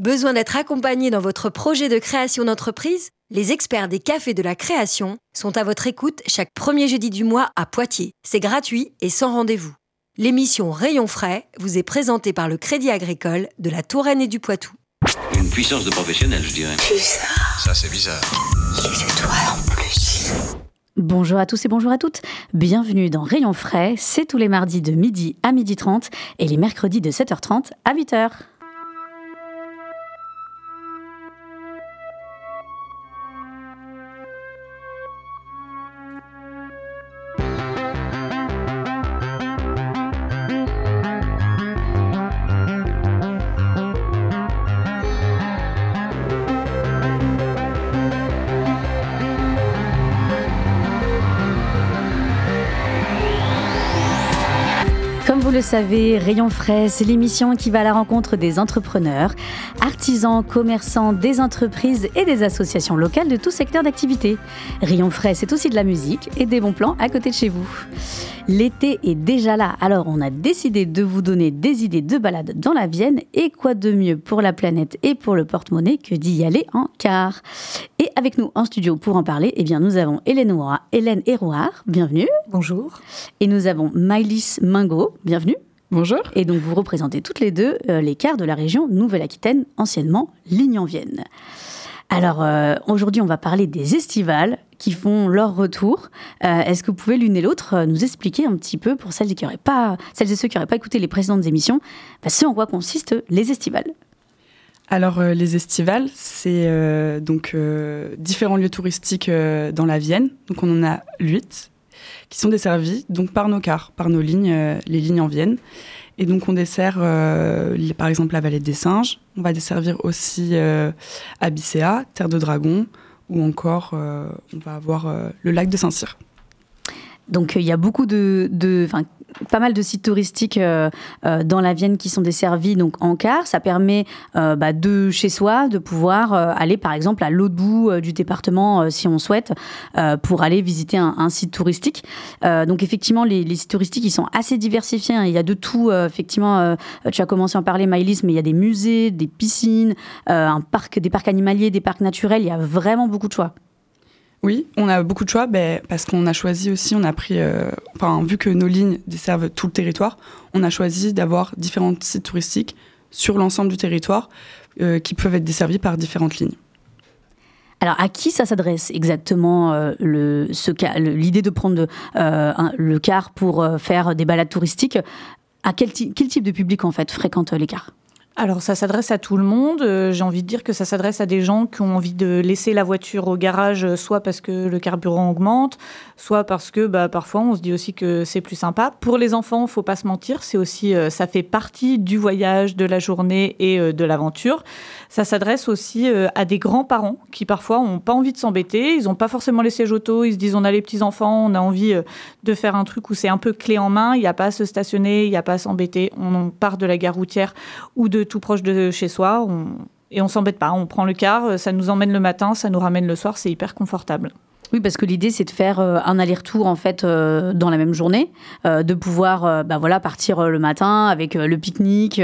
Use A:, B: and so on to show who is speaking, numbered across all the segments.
A: Besoin d'être accompagné dans votre projet de création d'entreprise? Les experts des cafés de la création sont à votre écoute chaque premier jeudi du mois à Poitiers. C'est gratuit et sans rendez-vous. L'émission Rayon frais vous est présentée par le Crédit Agricole de la Touraine et du Poitou.
B: Une puissance de professionnel, je dirais.
C: Ça, c'est bizarre.
D: C'est toi en plus.
E: Bonjour à tous et bonjour à toutes. Bienvenue dans Rayon frais. C'est tous les mardis de midi à midi 30 et les mercredis de 7h30 à 8h. Savez, Rayon Frais, c'est l'émission qui va à la rencontre des entrepreneurs, artisans, commerçants, des entreprises et des associations locales de tout secteur d'activité. Rayon Frais, c'est aussi de la musique et des bons plans à côté de chez vous. L'été est déjà là, alors on a décidé de vous donner des idées de balade dans la Vienne et quoi de mieux pour la planète et pour le porte-monnaie que d'y aller en car. Et avec nous en studio pour en parler, eh bien nous avons Hélène, Hélène Hérouard, bienvenue.
F: Bonjour.
E: Et nous avons Maïlis Mingo, bienvenue.
F: Bonjour.
E: Et donc vous représentez toutes les deux euh, les cars de la région Nouvelle-Aquitaine, anciennement Ligne-en-Vienne. Alors euh, aujourd'hui on va parler des estivales qui font leur retour. Euh, Est-ce que vous pouvez l'une et l'autre euh, nous expliquer un petit peu pour celles, qui auraient pas, celles et ceux qui n'auraient pas écouté les précédentes émissions, bah, ce en quoi consistent les estivales?
F: Alors euh, les estivales, c'est euh, donc euh, différents lieux touristiques dans la Vienne. Donc on en a huit qui sont desservis donc par nos cars, par nos lignes, euh, les lignes en Vienne. Et donc on dessert euh, par exemple la vallée des singes. On va desservir aussi euh, Abysséa, Terre de Dragon, ou encore on va avoir le lac de Saint-Cyr.
E: Donc il y a beaucoup de, de pas mal de sites touristiques euh, euh, dans la Vienne qui sont desservis donc en car. Ça permet euh, bah, de chez soi de pouvoir aller par exemple à l'autre bout du département si on souhaite pour aller visiter un, site touristique. Donc effectivement les, sites touristiques ils sont assez diversifiés. hein. Il y a de tout. effectivement, tu as commencé à en parler Maïlis, mais il y a des musées, des piscines, un parc, des parcs animaliers, des parcs naturels. Il y a vraiment beaucoup de choix.
F: Oui, on a beaucoup de choix ben, parce qu'on a choisi aussi, on a pris, euh, enfin, vu que nos lignes desservent tout le territoire, on a choisi d'avoir différents sites touristiques sur l'ensemble du territoire euh, qui peuvent être desservis par différentes lignes.
E: Alors, à qui ça s'adresse exactement euh, l'idée de prendre le car pour faire des balades touristiques? À quel, type de public en fait fréquente les cars?
G: Alors ça s'adresse à tout le monde. Euh, J'ai envie de dire que ça s'adresse à des gens qui ont envie de laisser la voiture au garage, euh, soit parce que le carburant augmente, soit parce que bah, parfois on se dit aussi que c'est plus sympa. Pour les enfants, faut pas se mentir, c'est aussi euh, ça fait partie du voyage, de la journée et de l'aventure. Ça s'adresse aussi à des grands-parents qui parfois ont pas envie de s'embêter, ils ont pas forcément les sièges auto, ils se disent on a les petits enfants, on a envie de faire un truc où c'est un peu clé en main, il n'y a pas à se stationner, il n'y a pas à s'embêter, on part de la gare routière ou de tout proche de chez soi. On... Et on s'embête pas, on prend le car, euh, ça nous emmène le matin, ça nous ramène le soir, c'est hyper confortable.
E: Oui, parce que l'idée c'est de faire euh, un aller-retour en fait euh, dans la même journée, euh, de pouvoir euh, bah, voilà partir le matin avec le pique-nique,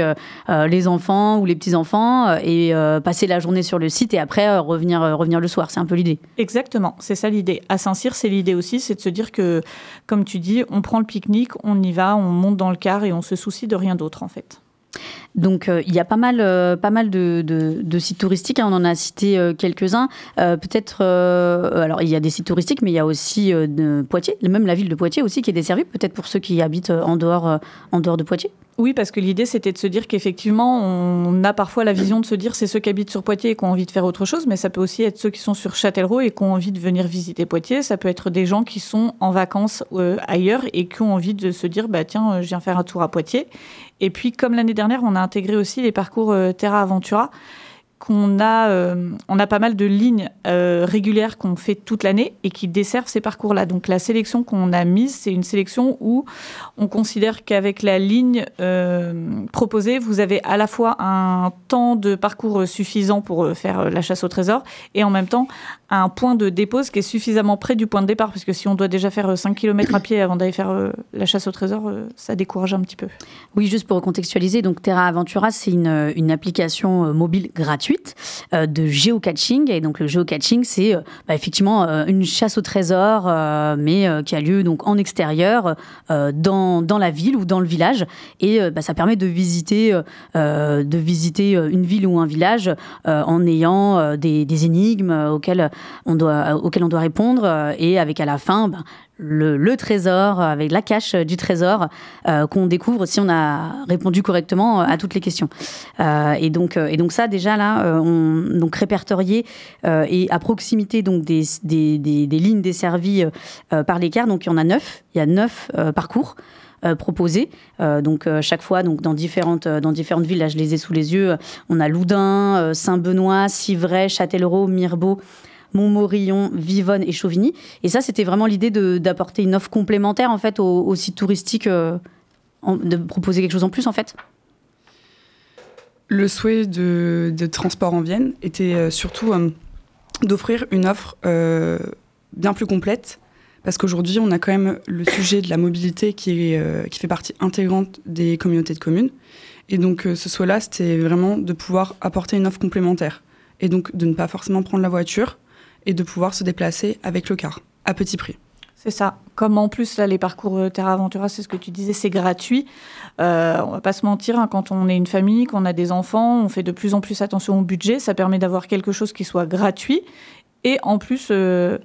E: les enfants ou les petits enfants euh, et passer la journée sur le site et après revenir revenir le soir. C'est un peu l'idée.
G: Exactement, c'est ça l'idée. À Saint-Cyr, c'est l'idée aussi, c'est de se dire que, comme tu dis, on prend le pique-nique, on y va, on monte dans le car et on se soucie de rien d'autre en fait.
E: Donc euh, il y a pas mal, euh, pas mal de, sites touristiques. hein. on en a cité euh, quelques-uns. Peut-être, alors il y a des sites touristiques, mais il y a aussi Poitiers, même la ville de Poitiers aussi qui est desservie. Peut-être pour ceux qui habitent en dehors, en dehors de Poitiers.
G: Oui, parce que l'idée, c'était de se dire qu'effectivement, on a parfois la vision de se dire c'est ceux qui habitent sur Poitiers et qui ont envie de faire autre chose, mais ça peut aussi être ceux qui sont sur Châtellerault et qui ont envie de venir visiter Poitiers. Ça peut être des gens qui sont en vacances euh, ailleurs et qui ont envie de se dire bah tiens, euh, je viens faire un tour à Poitiers. Et puis, comme l'année dernière, on a intégré aussi les parcours euh, Terra Aventura qu'on a, euh, on a pas mal de lignes euh, régulières qu'on fait toute l'année et qui desservent ces parcours-là. Donc la sélection qu'on a mise, c'est une sélection où on considère qu'avec la ligne euh, proposée, vous avez à la fois un temps de parcours suffisant pour faire la chasse au trésor et en même temps un point de dépose qui est suffisamment près du point de départ. Parce que si on doit déjà faire 5 km à pied avant d'aller faire la chasse au trésor, ça décourage un petit peu.
E: Oui, juste pour contextualiser, donc Terra Aventura, c'est une, application mobile gratuite euh, de géocaching. Et donc le géocaching, c'est euh, bah, effectivement euh, une chasse au trésor, mais qui a lieu donc en extérieur, dans, dans la ville ou dans le village. Et bah, ça permet de visiter, de visiter une ville ou un village en ayant des, des, énigmes auxquelles on doit, auxquelles on doit répondre et avec à la fin bah, le, trésor, avec la cache du trésor euh, qu'on découvre si on a répondu correctement à toutes les questions. Euh, et, donc, euh, et donc ça, déjà là, on donc répertorié et à proximité donc des, des, des, lignes desservies par l'écart. Donc il y en a neuf. Il y a neuf parcours. proposés. donc chaque fois donc dans différentes dans différentes villes là je les ai sous les yeux on a Loudun Saint-Benoît Civray Châtellerault Mirbeau Montmorillon, Vivonne et Chauvigny. Et ça, c'était vraiment l'idée d'apporter une offre complémentaire en fait au, site touristique, euh, de proposer quelque chose en plus en fait.
F: Le souhait de, Transport en Vienne était euh, surtout euh, d'offrir une offre bien plus complète, parce qu'aujourd'hui, on a quand même le sujet de la mobilité qui, est, qui fait partie intégrante des communautés de communes. Et donc, ce souhait-là, c'était vraiment de pouvoir apporter une offre complémentaire. Et donc, de ne pas forcément prendre la voiture, et de pouvoir se déplacer avec le car, à petit prix.
G: C'est ça. Comme en plus, là, les parcours euh, Terra Aventura, c'est ce que tu disais, c'est gratuit. Euh, on va pas se mentir, hein, quand on est une famille, qu'on a des enfants, on fait de plus en plus attention au budget. Ça permet d'avoir quelque chose qui soit gratuit et en plus euh,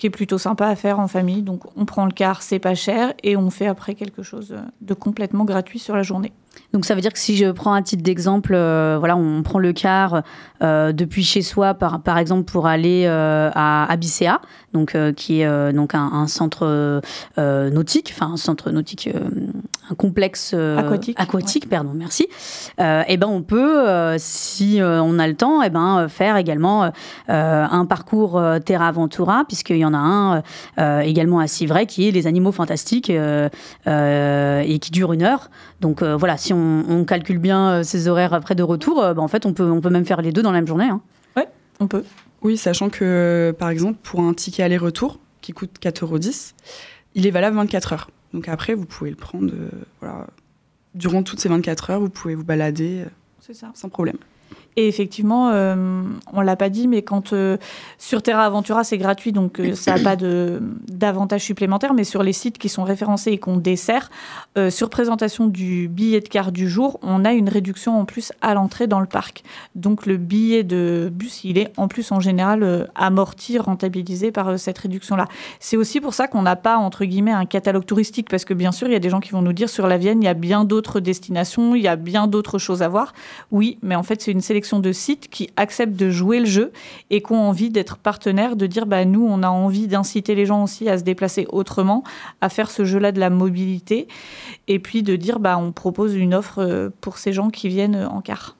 G: qui est plutôt sympa à faire en famille. Donc on prend le car, c'est pas cher et on fait après quelque chose de complètement gratuit sur la journée.
E: Donc ça veut dire que si je prends un titre d'exemple, euh, voilà, on prend le car euh, depuis chez soi, par, par exemple pour aller euh, à Abysséa, donc qui est donc un, centre nautique, enfin un centre nautique, un complexe
G: aquatique,
E: aquatique pardon, merci. et eh ben on peut, si on a le temps, et eh ben faire également un parcours Terra Aventura, puisqu'il y en a un également à Civray qui est les animaux fantastiques et qui dure une heure. Donc voilà si on, calcule bien ses euh, horaires après de retour, euh, bah, en fait, on peut, on peut même faire les deux dans la même journée. Hein.
G: Oui, on peut.
F: Oui, sachant que, par exemple, pour un ticket aller-retour qui coûte 4,10 euros, il est valable 24 heures. Donc après, vous pouvez le prendre euh, voilà, durant toutes ces 24 heures, vous pouvez vous balader ça. sans problème.
G: Et effectivement, euh, on l'a pas dit, mais quand euh, sur Terra Aventura c'est gratuit, donc euh, ça n'a pas d'avantages supplémentaires. Mais sur les sites qui sont référencés et qu'on dessert, sur présentation du billet de car du jour, on a une réduction en plus à l'entrée dans le parc. Donc le billet de bus, il est en plus en général amorti, rentabilisé par cette réduction-là. C'est aussi pour ça qu'on n'a pas entre guillemets un catalogue touristique, parce que bien sûr il y a des gens qui vont nous dire sur la Vienne il y a bien d'autres destinations, il y a bien d'autres choses à voir. Oui, mais en fait c'est une sélection de sites qui acceptent de jouer le jeu et qui ont envie d'être partenaires, de dire bah, nous, on a envie d'inciter les gens aussi à se déplacer autrement, à faire ce jeu-là de la mobilité, et puis de dire bah, on propose une offre euh, pour ces gens qui viennent en car.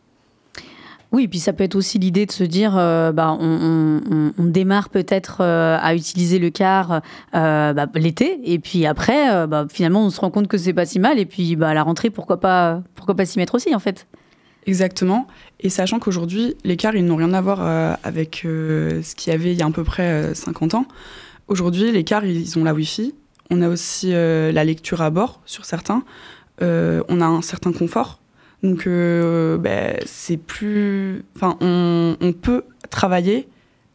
E: Oui, puis ça peut être aussi l'idée de se dire, euh, bah, on, démarre peut-être euh, à utiliser le car bah, l'été, et puis après, bah, finalement, on se rend compte que c'est pas si mal, et puis bah, à la rentrée, pourquoi pas, pourquoi pas s'y mettre aussi, en fait.
F: Exactement. Et sachant qu'aujourd'hui, les cars, ils n'ont rien à voir euh, avec euh, ce qu'il y avait il y a à peu près 50 euh, ans. Aujourd'hui, les cars, ils ont la Wi-Fi. On a aussi la lecture à bord sur certains. on a un certain confort. Donc, ben, c'est plus. Enfin, on, peut travailler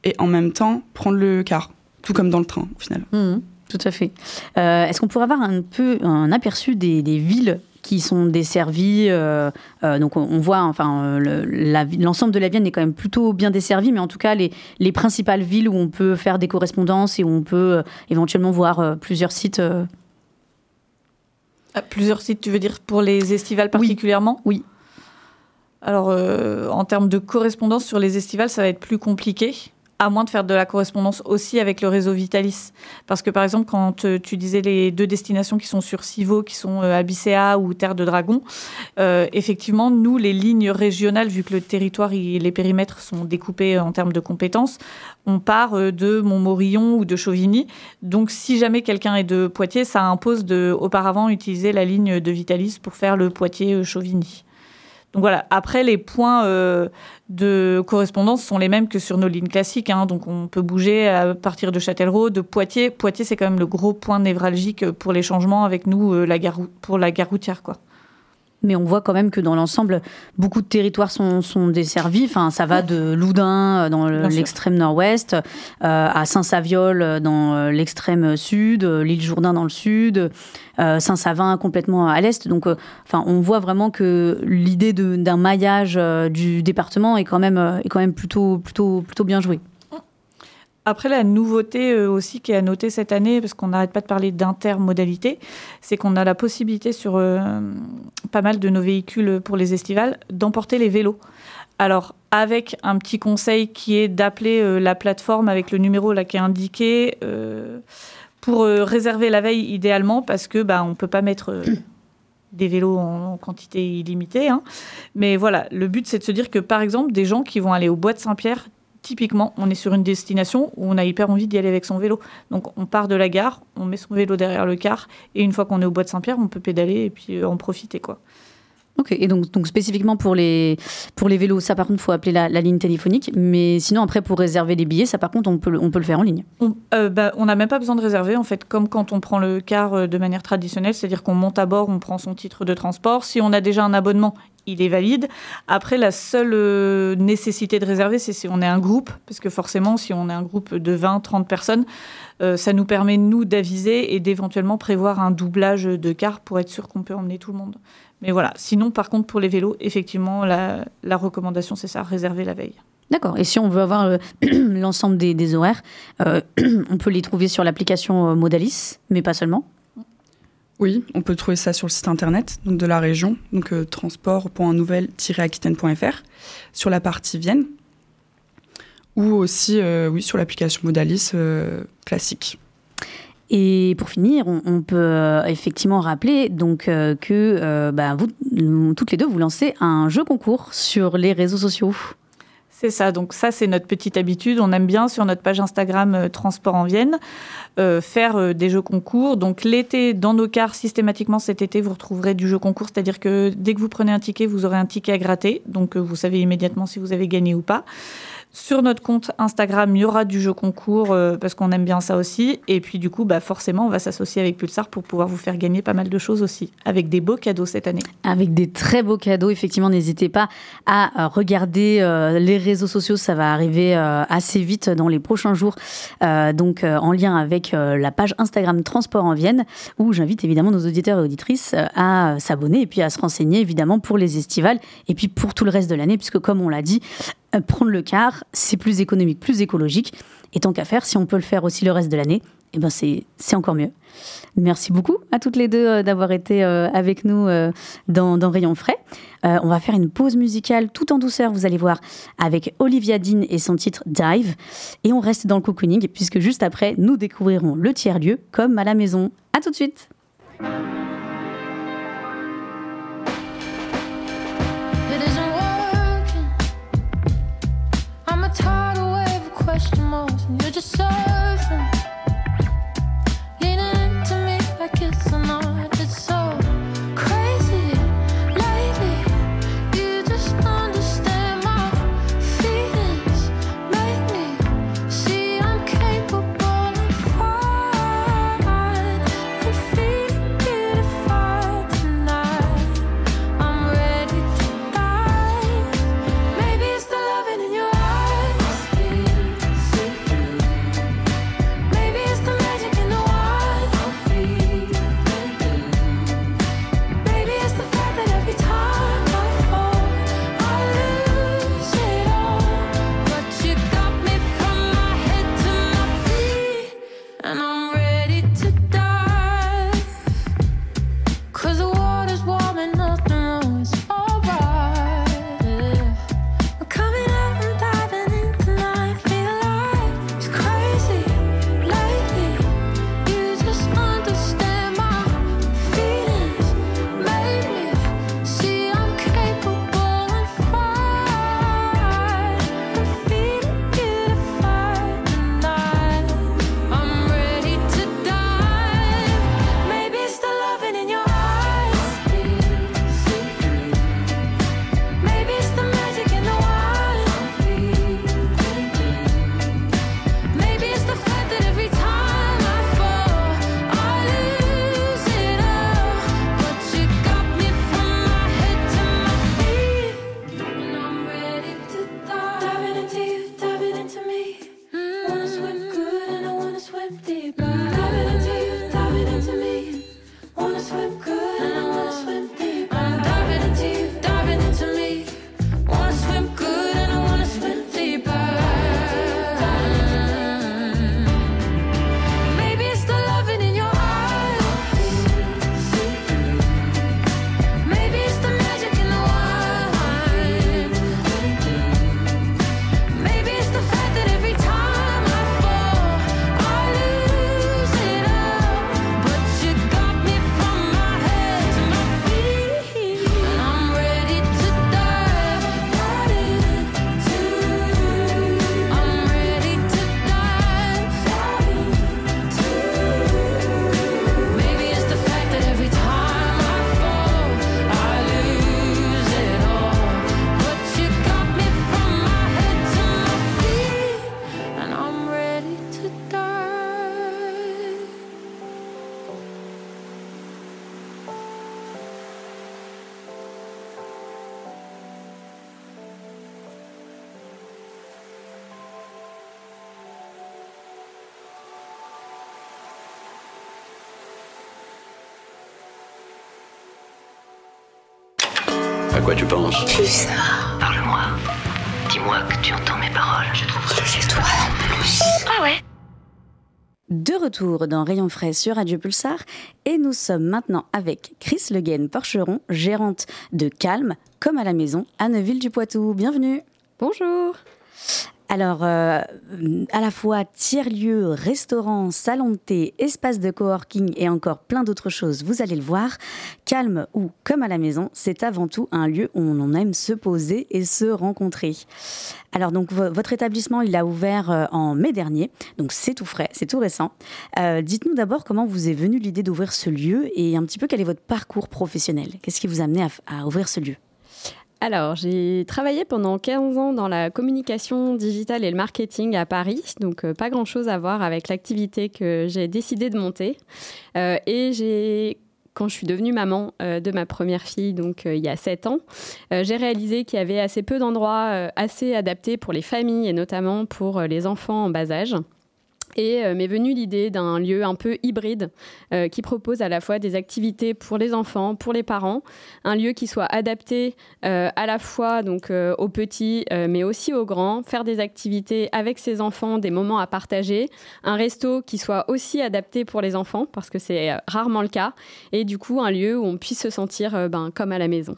F: et en même temps prendre le car, tout comme dans le train, au final.
E: Mmh, tout à fait. Est-ce qu'on pourrait avoir un peu un aperçu des villes qui sont desservis. Euh, euh, donc on, voit, enfin, euh, l'ensemble de la Vienne est quand même plutôt bien desservi, mais en tout cas les, les, principales villes où on peut faire des correspondances et où on peut éventuellement voir plusieurs sites.
G: Ah, plusieurs sites, tu veux dire pour les estivales particulièrement
E: Oui.
G: Alors, en termes de correspondance sur les estivales, ça va être plus compliqué. À moins de faire de la correspondance aussi avec le réseau Vitalis. Parce que par exemple, quand euh, tu disais les deux destinations qui sont sur Civo, qui sont euh, Abysséa ou Terre de Dragon, euh, effectivement, nous, les lignes régionales, vu que le territoire et les périmètres sont découpés en termes de compétences, on part de Montmorillon ou de Chauvigny. Donc, si jamais quelqu'un est de Poitiers, ça impose de, auparavant, utiliser la ligne de Vitalis pour faire le Poitiers-Chauvigny. Donc voilà, après, les points euh, de correspondance sont les mêmes que sur nos lignes classiques. Hein. donc on peut bouger à partir de Châtellerault, de Poitiers. Poitiers, c'est quand même le gros point névralgique pour les changements avec nous euh, pour la gare routière.
E: Mais on voit quand même que dans l'ensemble, beaucoup de territoires sont, sont, desservis. Enfin, ça va de Loudun euh, dans l'extrême nord-ouest euh, à Saint-Saviol euh, dans l'extrême sud, l'île Jourdain dans le sud, Saint-Savin complètement à l'est. Donc, enfin, on voit vraiment que l'idée d'un maillage du département est quand même, est quand même plutôt, plutôt, plutôt bien jouée.
G: Après, la nouveauté euh, aussi qui est à noter cette année, parce qu'on n'arrête pas de parler d'intermodalité, c'est qu'on a la possibilité sur euh, pas mal de nos véhicules pour les estivales d'emporter les vélos. Alors, avec un petit conseil qui est d'appeler euh, la plateforme avec le numéro là qui est indiqué pour réserver la veille idéalement, parce que bah, on peut pas mettre des vélos en, quantité illimitée. Hein. Mais voilà, le but c'est de se dire que par exemple, des gens qui vont aller au bois de Saint-Pierre typiquement, on est sur une destination où on a hyper envie d'y aller avec son vélo. Donc on part de la gare, on met son vélo derrière le car, et une fois qu'on est au bois de Saint-Pierre, on peut pédaler et puis euh, en profiter. quoi.
E: Ok, et donc, donc spécifiquement pour les, pour les vélos, ça par contre, il faut appeler la, ligne téléphonique. Mais sinon, après, pour réserver les billets, ça par contre, on peut, on peut le faire en ligne.
G: On euh, bah, n'a même pas besoin de réserver, en fait, comme quand on prend le car euh, de manière traditionnelle, c'est-à-dire qu'on monte à bord, on prend son titre de transport. Si on a déjà un abonnement, il est valide. Après, la seule euh, nécessité de réserver, c'est si on est un groupe, parce que forcément, si on est un groupe de 20, 30 personnes, ça nous permet, nous, d'aviser et d'éventuellement prévoir un doublage de car pour être sûr qu'on peut emmener tout le monde. Mais voilà, sinon, par contre, pour les vélos, effectivement, la, recommandation, c'est ça, réserver la veille.
E: D'accord. Et si on veut avoir euh, l'ensemble des, horaires, euh, on peut les trouver sur l'application euh, Modalis, mais pas seulement
F: Oui, on peut trouver ça sur le site internet de la région, donc transport.nouvelle-aquitaine.fr, sur la partie Vienne, ou aussi oui, sur l'application Modalis classique.
E: Et pour finir, on, peut euh, effectivement rappeler donc euh, que euh, bah, vous, toutes les deux, vous lancez un jeu concours sur les réseaux sociaux.
G: C'est ça, donc ça c'est notre petite habitude. On aime bien sur notre page Instagram Transport en Vienne faire des jeux concours. Donc l'été, dans nos cars, systématiquement cet été, vous retrouverez du jeu concours, c'est-à-dire que dès que vous prenez un ticket, vous aurez un ticket à gratter. Donc vous savez immédiatement si vous avez gagné ou pas. Sur notre compte Instagram, il y aura du jeu concours euh, parce qu'on aime bien ça aussi. Et puis du coup, bah, forcément, on va s'associer avec Pulsar pour pouvoir vous faire gagner pas mal de choses aussi, avec des beaux cadeaux cette année.
E: Avec des très beaux cadeaux, effectivement, n'hésitez pas à euh, regarder euh, les réseaux sociaux, ça va arriver assez vite dans les prochains jours. donc en lien avec la page Instagram Transport en Vienne, où j'invite évidemment nos auditeurs et auditrices à s'abonner et puis à se renseigner évidemment pour les estivales et puis pour tout le reste de l'année, puisque comme on l'a dit, prendre le car, c'est plus économique, plus écologique. Et tant qu'à faire, si on peut le faire aussi le reste de l'année, eh ben c'est encore mieux. Merci beaucoup à toutes les deux euh, d'avoir été euh, avec nous dans, dans, Rayon Frais. on va faire une pause musicale tout en douceur, vous allez voir, avec Olivia Dean et son titre Dive. Et on reste dans le cocooning, puisque juste après, nous découvrirons le tiers-lieu comme à la maison. À tout de suite!
B: Quoi tu penses.
C: Parle-moi. Dis-moi que tu entends mes paroles. Je trouve
D: Des étoiles en plus.
C: Ah ouais
E: De retour dans Rayon Frais sur Radio Pulsar et nous sommes maintenant avec Chris Le Guen Porcheron, gérante de Calme, comme à la maison, à Neuville-du-Poitou. Bienvenue.
H: Bonjour.
E: Alors, euh, à la fois tiers-lieu, restaurant, salon de thé, espace de coworking et encore plein d'autres choses, vous allez le voir. Calme ou comme à la maison, c'est avant tout un lieu où on aime se poser et se rencontrer. Alors, donc, vo- votre établissement, il a ouvert euh, en mai dernier, donc c'est tout frais, c'est tout récent. Euh, Dites-nous d'abord comment vous est venue l'idée d'ouvrir ce lieu et un petit peu quel est votre parcours professionnel. Qu'est-ce qui vous a amené à ouvrir ce lieu?
H: Alors, j'ai travaillé pendant 15 ans dans la communication digitale et le marketing à Paris, donc euh, pas grand-chose à voir avec l'activité que j'ai décidé de monter. Euh, et j'ai quand je suis devenue maman euh, de ma première fille, donc il y a 7 ans, j'ai réalisé qu'il y avait assez peu d'endroits assez adaptés pour les familles et notamment pour les enfants en bas âge. Et euh, m'est venue l'idée d'un lieu un peu hybride euh, qui propose à la fois des activités pour les enfants, pour les parents, un lieu qui soit adapté euh, à la fois donc euh, aux petits mais aussi aux grands, faire des activités avec ses enfants, des moments à partager, un resto qui soit aussi adapté pour les enfants parce que c'est rarement le cas et du coup un lieu où on puisse se sentir ben, comme à la maison.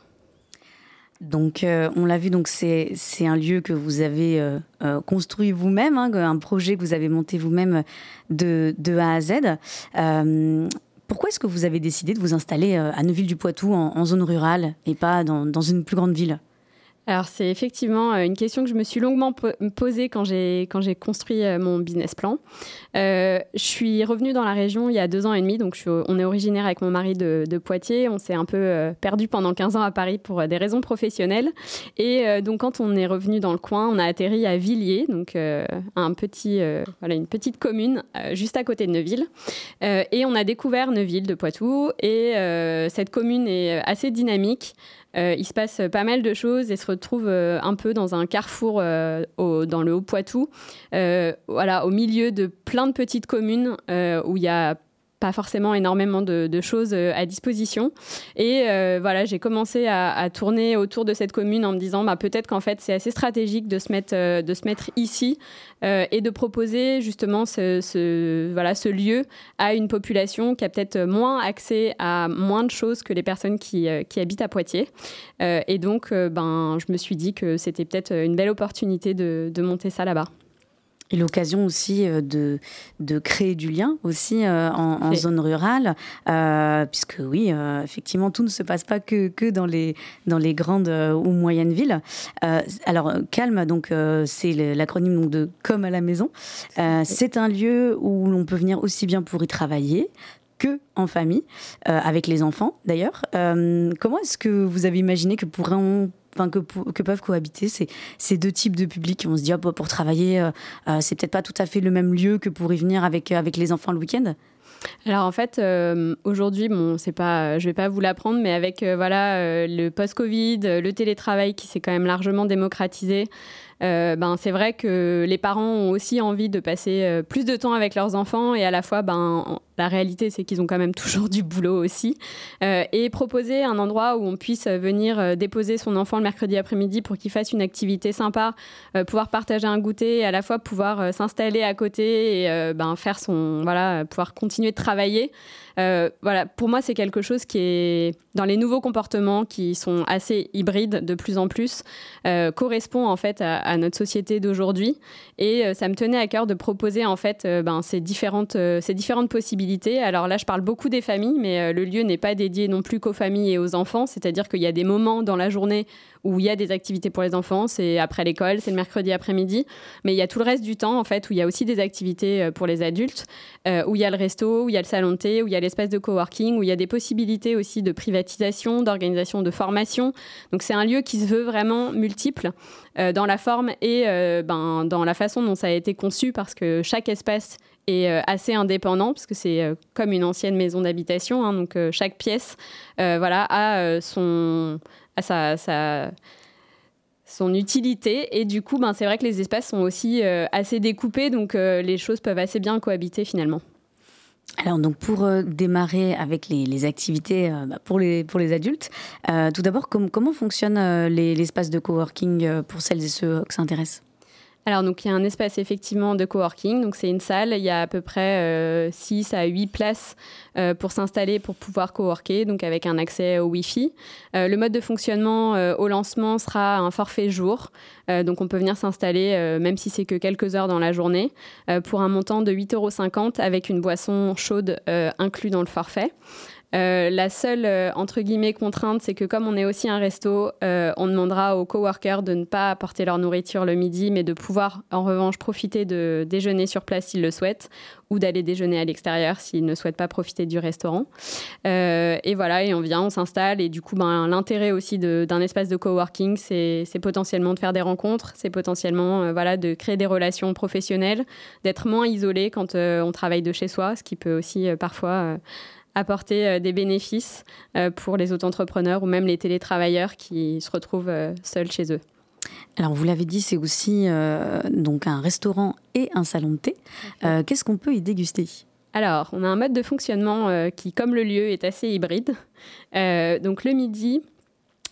E: Donc, euh, on l'a vu, donc c'est un lieu que vous avez euh, euh, construit vous-même, hein, un projet que vous avez monté vous-même de, A à Z. Pourquoi est-ce que vous avez décidé de vous installer à Neuville-du-Poitou en, zone rurale et pas dans une plus grande ville?
H: Alors c'est effectivement euh, une question que je me suis longuement po- posée quand j'ai quand j'ai construit euh, mon business plan. Euh, je suis revenue dans la région il y a deux ans et demi, donc on est originaire avec mon mari de, Poitiers. On s'est un peu perdu pendant 15 ans à Paris pour des raisons professionnelles. Et donc quand on est revenu dans le coin, on a atterri à Villiers, donc un petit voilà une petite commune juste à côté de Neuville. Et on a découvert Neuville de Poitou et cette commune est assez dynamique. Euh, il se passe pas mal de choses et se retrouve euh, un peu dans un carrefour euh, dans le Haut-Poitou, voilà, au milieu de plein de petites communes où il y a pas forcément énormément de, choses euh, à disposition. Et euh, voilà, j'ai commencé à, tourner autour de cette commune en me disant bah, peut-être qu'en fait c'est assez stratégique de se mettre, euh, de se mettre ici et de proposer justement ce, voilà, ce lieu à une population qui a peut-être moins accès à moins de choses que les personnes qui, qui habitent à Poitiers. Et donc, ben, je me suis dit que c'était peut-être une belle opportunité de, de monter ça là-bas.
E: Et l'occasion aussi euh, de, de créer du lien aussi euh, en, zone rurale, euh, puisque oui, euh, effectivement, tout ne se passe pas que, que dans, les, dans les grandes ou moyennes villes. Alors, Calme, donc c'est l'acronyme de Comme à la maison. C'est un lieu où l'on peut venir aussi bien pour y travailler que en famille, avec les enfants d'ailleurs. Comment est-ce que vous avez imaginé que pourront Que, peuvent cohabiter ces, ces deux types de publics On se dit, ah, bah, pour travailler, euh, euh, c'est peut-être pas tout à fait le même lieu que pour y venir avec, euh, avec les enfants le week-end.
H: Alors en fait, aujourd'hui, bon, c'est pas, je vais pas vous l'apprendre, mais avec voilà le post-Covid, le télétravail qui s'est quand même largement démocratisé, euh, ben c'est vrai que les parents ont aussi envie de passer euh, plus de temps avec leurs enfants et à la fois, ben en- la réalité c'est qu'ils ont quand même toujours du boulot aussi Euh, et proposer un endroit où on puisse venir déposer son enfant le mercredi après-midi pour qu'il fasse une activité sympa, pouvoir partager un goûter et à la fois pouvoir s'installer à côté et ben faire son voilà, pouvoir continuer de travailler. Euh, voilà, pour moi, c'est quelque chose qui est dans les nouveaux comportements qui sont assez hybrides de plus en plus, euh, correspond en fait à, notre société d'aujourd'hui. Et euh, ça me tenait à cœur de proposer en fait ben, ces, différentes, ces différentes possibilités. Alors là, je parle beaucoup des familles, mais le lieu n'est pas dédié non plus qu'aux familles et aux enfants. C'est-à-dire qu'il y a des moments dans la journée où il y a des activités pour les enfants, c'est après l'école, c'est le mercredi après-midi, mais il y a tout le reste du temps en fait où il y a aussi des activités euh, pour les adultes, euh, où il y a le resto, où il y a le salon de thé, où il y a l'espace de coworking, où il y a des possibilités aussi de privatisation, d'organisation de formation. Donc c'est un lieu qui se veut vraiment multiple euh, dans la forme et ben, dans la façon dont ça a été conçu parce que chaque espace est assez indépendant parce que c'est comme une ancienne maison d'habitation, hein, donc chaque pièce voilà, a son, sa, sa- son utilité et du coup ben, c'est vrai que les espaces sont aussi euh, assez découpés donc euh, les choses peuvent assez bien cohabiter finalement.
E: Alors donc pour euh, démarrer avec les, activités bah, pour, les, pour les adultes, tout d'abord comment fonctionne l'espace de coworking pour celles et ceux que ça intéresse?
H: Alors, donc, il y a un espace effectivement de coworking. Donc, c'est une salle. Il y a à peu près 6 à 8 places pour s'installer, pour pouvoir coworker, donc avec un accès au Wi-Fi. le mode de fonctionnement au lancement sera un forfait jour. donc, on peut venir s'installer, même si c'est que quelques heures dans la journée, pour un montant de 8,50 euros avec une boisson chaude inclus dans le forfait. Euh, la seule, euh, entre guillemets, contrainte, c'est que comme on est aussi un resto, euh, on demandera aux coworkers de ne pas apporter leur nourriture le midi, mais de pouvoir, en revanche, profiter de déjeuner sur place s'ils le souhaitent, ou d'aller déjeuner à l'extérieur s'ils ne souhaitent pas profiter du restaurant. et voilà, et on vient, on s'installe, et du coup, ben, l'intérêt aussi d'un espace de coworking, c'est potentiellement de faire des rencontres, c'est potentiellement voilà, de créer des relations professionnelles, d'être moins isolé quand on travaille de chez soi, ce qui peut aussi parfois apporter euh, des bénéfices euh, pour les auto-entrepreneurs ou même les télétravailleurs qui se retrouvent euh, seuls chez eux.
E: Alors vous l'avez dit, c'est aussi donc un restaurant et un salon de thé. Qu'est-ce qu'on peut y déguster?
H: Alors, on a un mode de fonctionnement qui, comme le lieu, est assez hybride. donc le midi,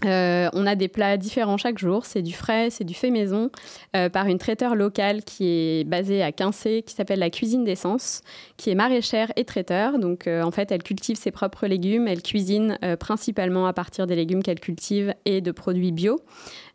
H: euh, on a des plats différents chaque jour. C'est du frais, c'est du fait maison euh, par une traiteur locale qui est basée à Quincé, qui s'appelle la Cuisine d'Essence, qui est maraîchère et traiteur. Donc, euh, en fait, elle cultive ses propres légumes. Elle cuisine principalement à partir des légumes qu'elle cultive et de produits bio.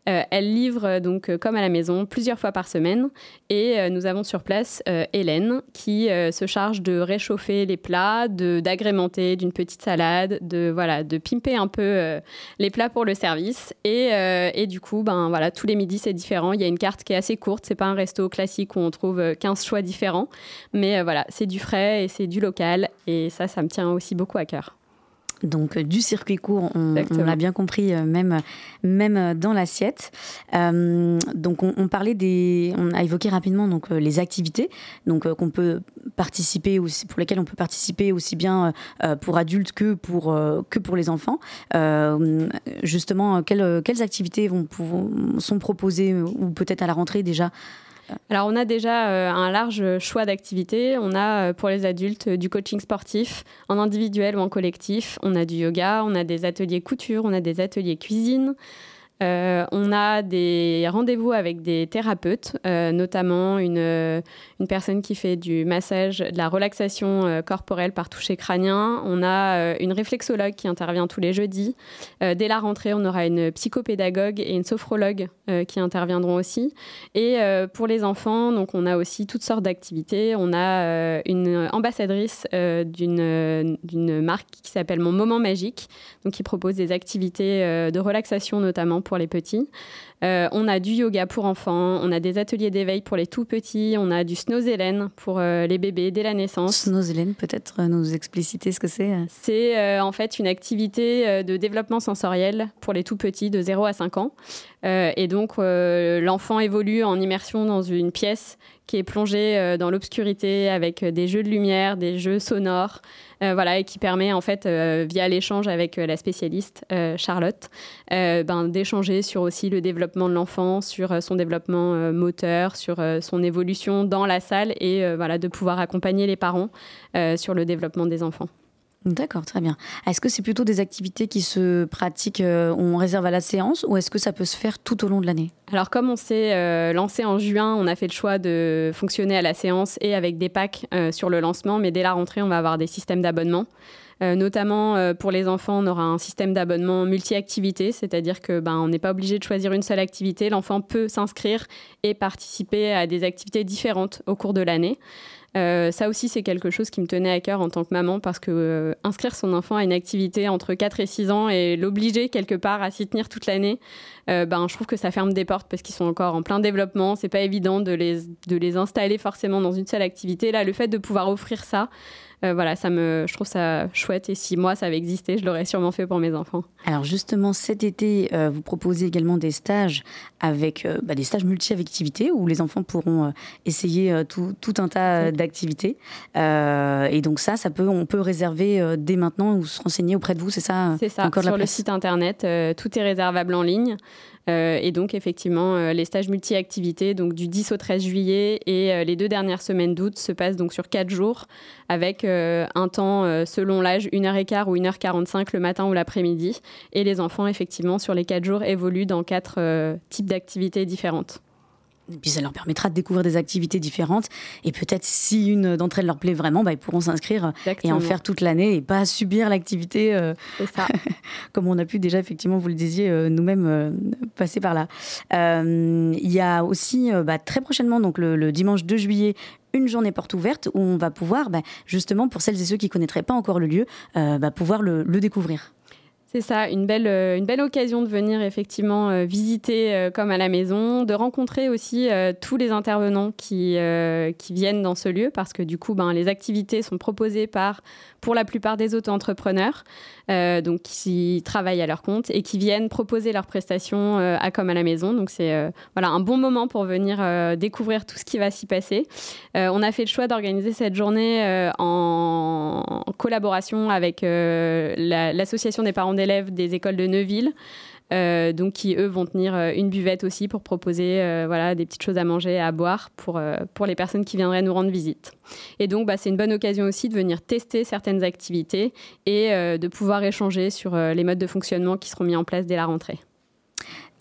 H: Euh, elle livre euh, donc euh, comme à la maison plusieurs fois par semaine. Et nous avons sur place Hélène qui se charge de réchauffer les plats, d'agrémenter d'une petite salade, de voilà, de pimper un peu les plats pour le service. Et, et, du coup ben voilà, tous les midis c'est différent, il y a une carte qui est assez courte, c'est pas un resto classique où on trouve 15 choix différents, mais voilà, c'est du frais et c'est du local. Et ça ça me tient aussi beaucoup à cœur
E: donc euh, du circuit court, on, l'a bien compris, euh, même, même euh, dans l'assiette. donc on, parlait des, on a évoqué rapidement donc les activités, donc qu'on peut participer aussi, pour lesquelles on peut participer aussi bien pour adultes que pour que pour les enfants. justement, quelles, quelles activités vont, sont proposées ou peut-être à la rentrée déjà
H: alors, on a déjà euh, un large choix d'activités. On a euh, pour les adultes du coaching sportif en individuel ou en collectif. On a du yoga, on a des ateliers couture, on a des ateliers cuisine. Euh, on a des rendez-vous avec des thérapeutes, euh, notamment une, euh, une, personne qui fait du massage, de la relaxation corporelle par toucher crânien. On a une réflexologue qui intervient tous les jeudis. dès la rentrée, on aura une psychopédagogue et une sophrologue qui interviendront aussi. Et pour les enfants, donc on a aussi toutes sortes d'activités. On a une ambassadrice d'une d'une marque qui s'appelle Mon Moment Magique, donc qui propose des activités de relaxation notamment pour les petits. Euh, on a du yoga pour enfants, on a des ateliers d'éveil pour les tout petits, on a du snozelen pour euh, les bébés dès la naissance.
E: Snozelen, peut-être euh, nous expliciter ce que c'est
H: C'est en fait une activité de développement sensoriel pour les tout petits de 0 à 5 ans. Et donc l'enfant évolue en immersion dans une pièce qui est plongée dans l'obscurité avec des jeux de lumière, des jeux sonores. Euh, voilà, et qui permet en fait, euh, via l'échange avec euh, la spécialiste Charlotte, ben, d'échanger sur aussi le développement de l'enfant, sur son développement moteur, sur son évolution dans la salle et voilà, de pouvoir accompagner les parents sur le développement des enfants.
E: D'accord, très bien. Est-ce que c'est plutôt des activités qui se pratiquent, euh, on réserve à la séance, ou est-ce que ça peut se faire tout au long de l'année?
H: Alors, comme on s'est euh, lancé en juin, on a fait le choix de fonctionner à la séance et avec des packs euh, sur le lancement, mais dès la rentrée, on va avoir des systèmes d'abonnement. notamment pour les enfants, on aura un système d'abonnement multi-activité, c'est-à-dire que ben, on n'est pas obligé de choisir une seule activité. L'enfant peut s'inscrire et participer à des activités différentes au cours de l'année. Euh, ça aussi, c'est quelque chose qui me tenait à cœur en tant que maman parce que euh, inscrire son enfant à une activité entre 4 et 6 ans et l'obliger quelque part à s'y tenir toute l'année, euh, ben, je trouve que ça ferme des portes parce qu'ils sont encore en plein développement. C'est pas évident de les, de les installer forcément dans une seule activité. Là, le fait de pouvoir offrir ça, euh, voilà, ça me, je trouve ça chouette. Et si moi, ça avait existé, je l'aurais sûrement fait pour mes enfants.
E: Alors justement, cet été, euh, vous proposez également des stages avec euh, bah, des stages multi-activités où les enfants pourront essayer tout, tout, un tas d'activités. et donc ça, ça peut, on peut réserver dès maintenant ou se renseigner auprès de vous, c'est ça
H: C'est ça. Encore sur le site internet, tout est réservable en ligne. Et donc, effectivement, les stages multi-activités, du 10 au 13 juillet et les deux dernières semaines d'août se passent donc sur quatre jours avec un temps selon l'âge, 1h15 ou 1h45 le matin ou l'après-midi. Et les enfants, effectivement, sur les quatre jours évoluent dans quatre types d'activités différentes.
E: Et puis ça leur permettra de découvrir des activités différentes. Et peut-être si une d'entre elles leur plaît vraiment, bah, ils pourront s'inscrire et en faire toute l'année et pas subir l'activité euh, comme on a pu déjà, effectivement, vous le disiez, euh, nous-mêmes euh, passer par là. Il y a aussi bah, très prochainement, donc le, dimanche 2 juillet, une journée porte ouverte où on va pouvoir, bah, justement, pour celles et ceux qui ne connaîtraient pas encore le lieu, pouvoir le découvrir.
H: C'est ça, une belle, euh, une belle occasion de venir effectivement euh, visiter euh, comme à la maison, de rencontrer aussi tous les intervenants qui, qui viennent dans ce lieu parce que du coup, ben, les activités sont proposées par, pour la plupart des auto-entrepreneurs, donc qui travaillent à leur compte et qui viennent proposer leurs prestations à comme à la maison. Donc c'est voilà, un bon moment pour venir découvrir tout ce qui va s'y passer. on a fait le choix d'organiser cette journée en, collaboration avec l'association des parents élèves des écoles de Neuville. Euh, donc qui eux vont tenir euh, une buvette aussi pour proposer euh, voilà des petites choses à manger à boire pour pour les personnes qui viendraient nous rendre visite. Et donc bah, c'est une bonne occasion aussi de venir tester certaines activités et de pouvoir échanger sur les modes de fonctionnement qui seront mis en place dès la rentrée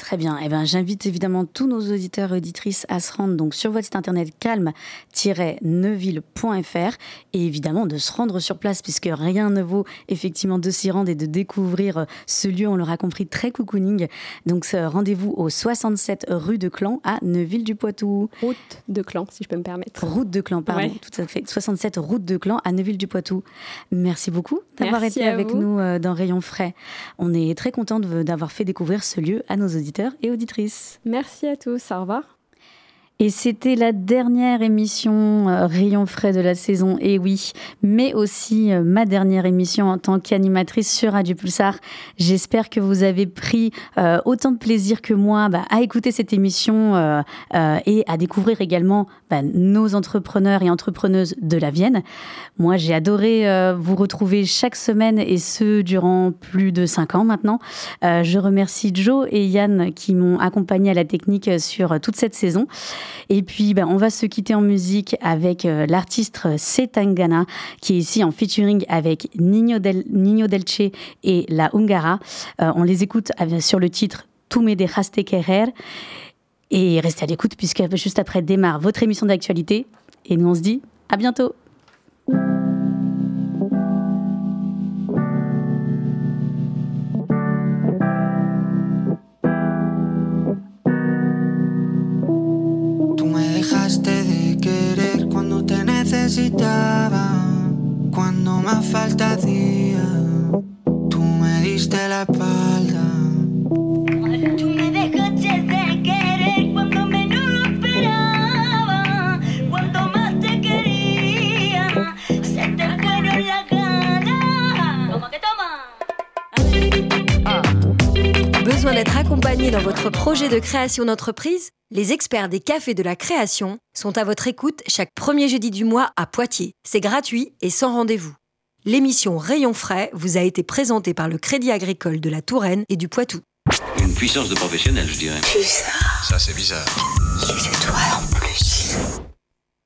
E: Très bien. Eh ben, j'invite évidemment tous nos auditeurs et auditrices à se rendre donc sur votre site internet calme-neuville.fr et évidemment de se rendre sur place puisque rien ne vaut effectivement de s'y rendre et de découvrir euh, ce lieu, on l'aura compris, très cocooning. Donc rendez-vous au 67 rue de Clan à Neuville-du-Poitou.
H: Route de Clan, si je peux me permettre.
E: Route de Clan, pardon, tout à fait. 67 route de Clan à Neuville-du-Poitou. Merci beaucoup d'avoir été avec nous euh, dans Rayon Frais. On est très content d'avoir fait découvrir ce lieu à nos auditeurs et auditrices.
H: Merci à tous, au revoir.
E: Et c'était la dernière émission euh, Rayon frais de la saison, et oui, mais aussi euh, ma dernière émission en tant qu'animatrice sur Radio Pulsar. J'espère que vous avez pris euh, autant de plaisir que moi bah, à écouter cette émission et à découvrir également bah, nos entrepreneurs et entrepreneuses de la Vienne. Moi, j'ai adoré vous retrouver chaque semaine et ce durant plus de cinq ans maintenant. je remercie Joe et Yann qui m'ont accompagné à la technique sur toute cette saison. Et puis, ben, on va se quitter en musique avec euh, l'artiste Setangana, qui est ici en featuring avec Nino, Del, Nino Delce et La Hungara. Euh, on les écoute sur le titre Tu me dejaste querer. Et restez à l'écoute, puisque juste après démarre votre émission d'actualité. Et nous, on se dit à bientôt.
A: De création d'entreprise les experts des cafés de la création sont à votre écoute chaque premier jeudi du mois à Poitiers. C'est gratuit et sans rendez-vous. L'émission Rayon frais vous a été présentée par le Crédit agricole de la Touraine et du Poitou.
B: Une puissance de professionnel, je dirais.
D: Bizarre.
B: Ça, c'est bizarre.